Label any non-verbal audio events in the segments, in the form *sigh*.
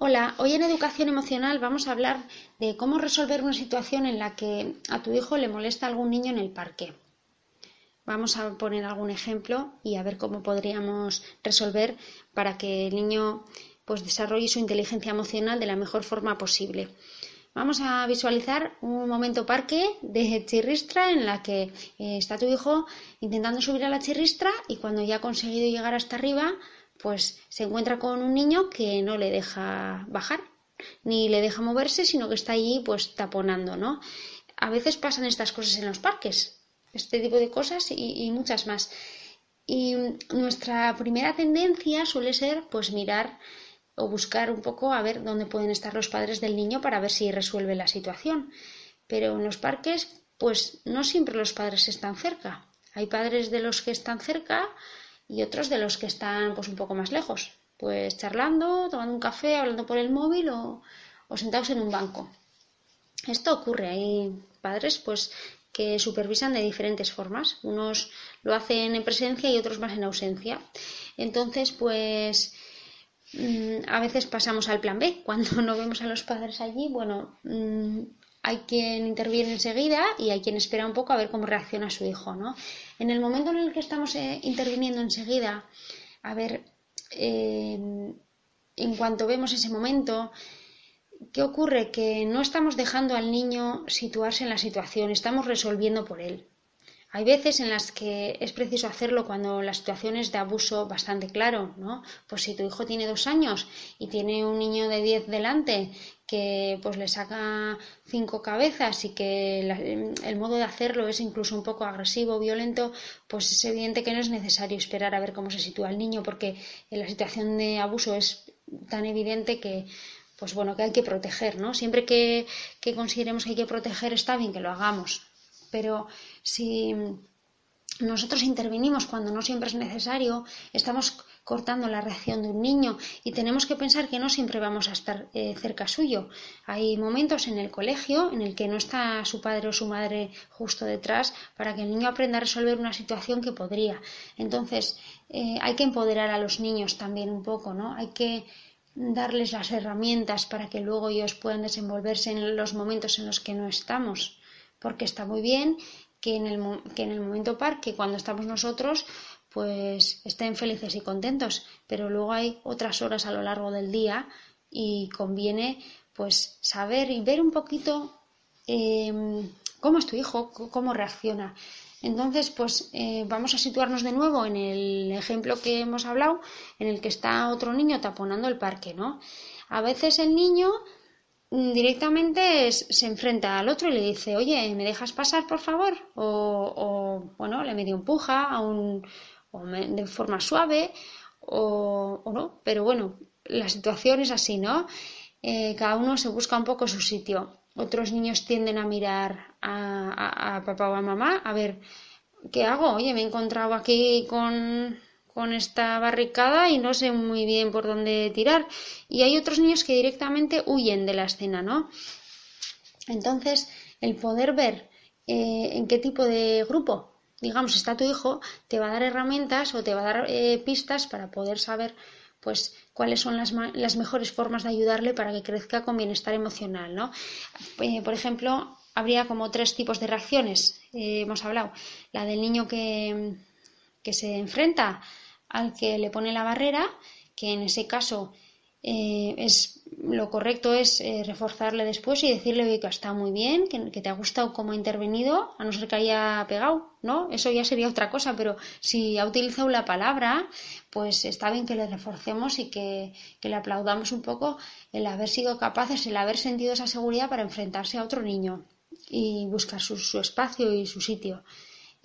Hola, hoy en Educación Emocional vamos a hablar de cómo resolver una situación en la que a tu hijo le molesta algún niño en el parque. Vamos a poner algún ejemplo y a ver cómo podríamos resolver para que el niño pues, desarrolle su inteligencia emocional de la mejor forma posible. Vamos a visualizar un momento parque de chirristra en la que eh, está tu hijo intentando subir a la chirristra y cuando ya ha conseguido llegar hasta arriba, pues se encuentra con un niño que no le deja bajar, ni le deja moverse, sino que está allí pues taponando, ¿no? A veces pasan estas cosas en los parques, este tipo de cosas y, muchas más. Y nuestra primera tendencia suele ser pues mirar o buscar un poco a ver dónde pueden estar los padres del niño para ver si resuelve la situación. Pero en los parques, pues no siempre los padres están cerca. Hay padres de los que están cerca y otros de los que están pues un poco más lejos, pues charlando, tomando un café, hablando por el móvil o, sentados en un banco. Esto ocurre, hay padres pues que supervisan de diferentes formas, unos lo hacen en presencia y otros más en ausencia. Entonces, pues mm, a veces pasamos al plan B, *laughs* cuando no vemos a los padres allí, bueno, mm, hay quien interviene enseguida y hay quien espera un poco a ver cómo reacciona su hijo, ¿no? En el momento en el que estamos eh, interviniendo enseguida, a ver, eh, en cuanto vemos ese momento, ¿qué ocurre? Que no estamos dejando al niño situarse en la situación, estamos resolviendo por él. Hay veces en las que es preciso hacerlo cuando la situación es de abuso bastante claro, ¿no? Pues si tu hijo tiene dos años y tiene un niño de diez delante que pues le saca cinco cabezas y que el modo de hacerlo es incluso un poco agresivo, violento, pues es evidente que no es necesario esperar a ver cómo se sitúa el niño porque en la situación de abuso es tan evidente que pues bueno, que hay que proteger, ¿no? Siempre que, que consideremos que hay que proteger está bien que lo hagamos, pero si nosotros intervenimos cuando no siempre es necesario, estamos cortando la reacción de un niño y tenemos que pensar que no siempre vamos a estar eh, cerca suyo. Hay momentos en el colegio en el que no está su padre o su madre justo detrás para que el niño aprenda a resolver una situación que podría. Entonces, eh, hay que empoderar a los niños también un poco, ¿no? Hay que darles las herramientas para que luego ellos puedan desenvolverse en los momentos en los que no estamos porque está muy bien que en el, que en el momento par, que cuando estamos nosotros, pues estén felices y contentos, pero luego hay otras horas a lo largo del día y conviene pues saber y ver un poquito em, cómo es tu hijo, cómo reacciona. Entonces, pues eh, vamos a situarnos de nuevo en el ejemplo que hemos hablado, en el que está otro niño taponando el parque, ¿no? A veces el niño Mm, directamente se enfrenta al otro y le dice, oye, ¿me dejas pasar, por favor? O, bueno, le medio empuja a un, o de forma suave o, no, pero bueno, la situación es así, ¿no? Eh, cada uno se busca un poco su sitio. Otros niños tienden a mirar a, papá o a mamá a ver, ¿qué hago? Oye, me he encontrado aquí con con esta barricada y no sé muy bien por dónde tirar. Y hay otros niños que directamente huyen de la escena, ¿no? Entonces, el poder ver eh, en qué tipo de grupo, digamos, está tu hijo, te va a dar herramientas o te va a dar eh, pistas para poder saber pues cuáles son las, las, mejores formas de ayudarle para que crezca con bienestar emocional, ¿no? Eh, por ejemplo, habría como tres tipos de reacciones, hemos hablado, la del niño que, que se enfrenta al que le pone la barrera, que en ese caso eh, es lo correcto es eh, reforzarle después y decirle que está muy bien, que, te ha gustado cómo ha intervenido, a no ser que haya pegado, ¿no? Eso ya sería otra cosa, pero si ha utilizado la palabra, pues está bien que le reforcemos y que, le aplaudamos un poco el haber sido capaces, el haber sentido esa seguridad para enfrentarse a otro niño y buscar su espacio y su sitio.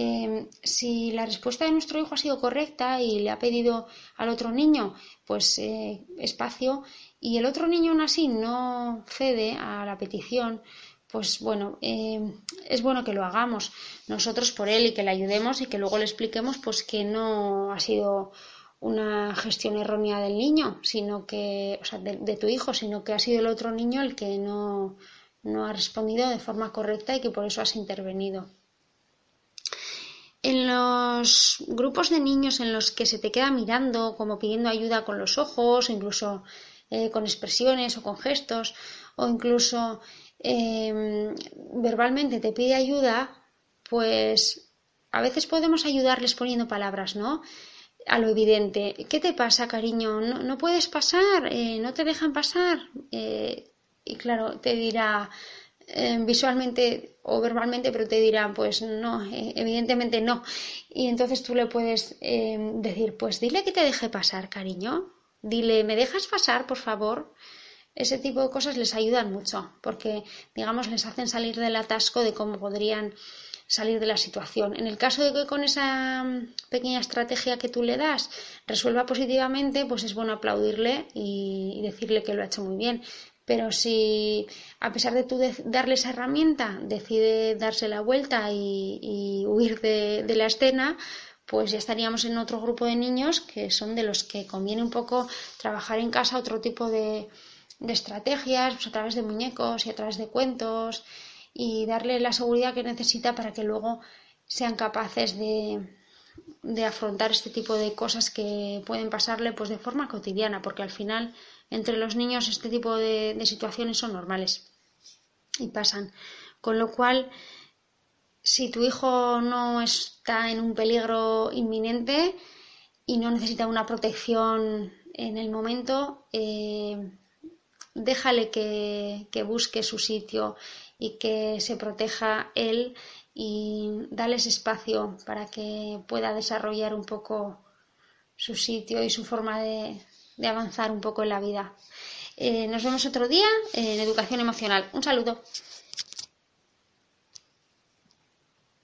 Em, si la respuesta de nuestro hijo ha sido correcta y le ha pedido al otro niño pues eh, espacio y el otro niño aún así no cede a la petición, pues bueno, em, es bueno que lo hagamos nosotros por él y que le ayudemos y que luego le expliquemos pues que no ha sido una gestión errónea del niño, sino que, o sea, de, tu hijo, sino que ha sido el otro niño el que no ha respondido de forma correcta y que por eso has intervenido. En los grupos de niños en los que se te queda mirando, como pidiendo ayuda con los ojos, incluso eh, con expresiones o con gestos, o incluso em, verbalmente te pide ayuda, pues a veces podemos ayudarles poniendo palabras, ¿no? A lo evidente. ¿Qué te pasa, cariño? ¿No, puedes pasar? Eh, ¿No te dejan pasar? Eh, y claro, te dirá, eh, visualmente o verbalmente, pero te dirán, pues no, eh, evidentemente no. Y entonces tú le puedes eh, decir, pues dile que te deje pasar, cariño. Dile, ¿me dejas pasar, por favor? Ese tipo de cosas les ayudan mucho, porque, digamos, les hacen salir del atasco de cómo podrían salir de la situación. En el caso de que con esa mm, pequeña estrategia que tú le das resuelva positivamente, pues es bueno aplaudirle y decirle que lo ha hecho muy bien. Pero si a pesar de tú darle esa herramienta decide darse la vuelta y, huir de, la escena, pues ya estaríamos en otro grupo de niños que son de los que conviene un poco trabajar en casa otro tipo de, estrategias, pues a través de muñecos y a través de cuentos y darle la seguridad que necesita para que luego sean capaces de, de afrontar este tipo de cosas que pueden pasarle pues de forma cotidiana, porque al final entre los niños este tipo de, situaciones son normales y pasan. Con lo cual, si tu hijo no está en un peligro inminente y no necesita una protección en el momento, eh, déjale que, que, busque su sitio y que se proteja él y dales espacio para que pueda desarrollar un poco su sitio y su forma de, de avanzar un poco en la vida. Eh, nos vemos otro día en educación emocional. Un saludo.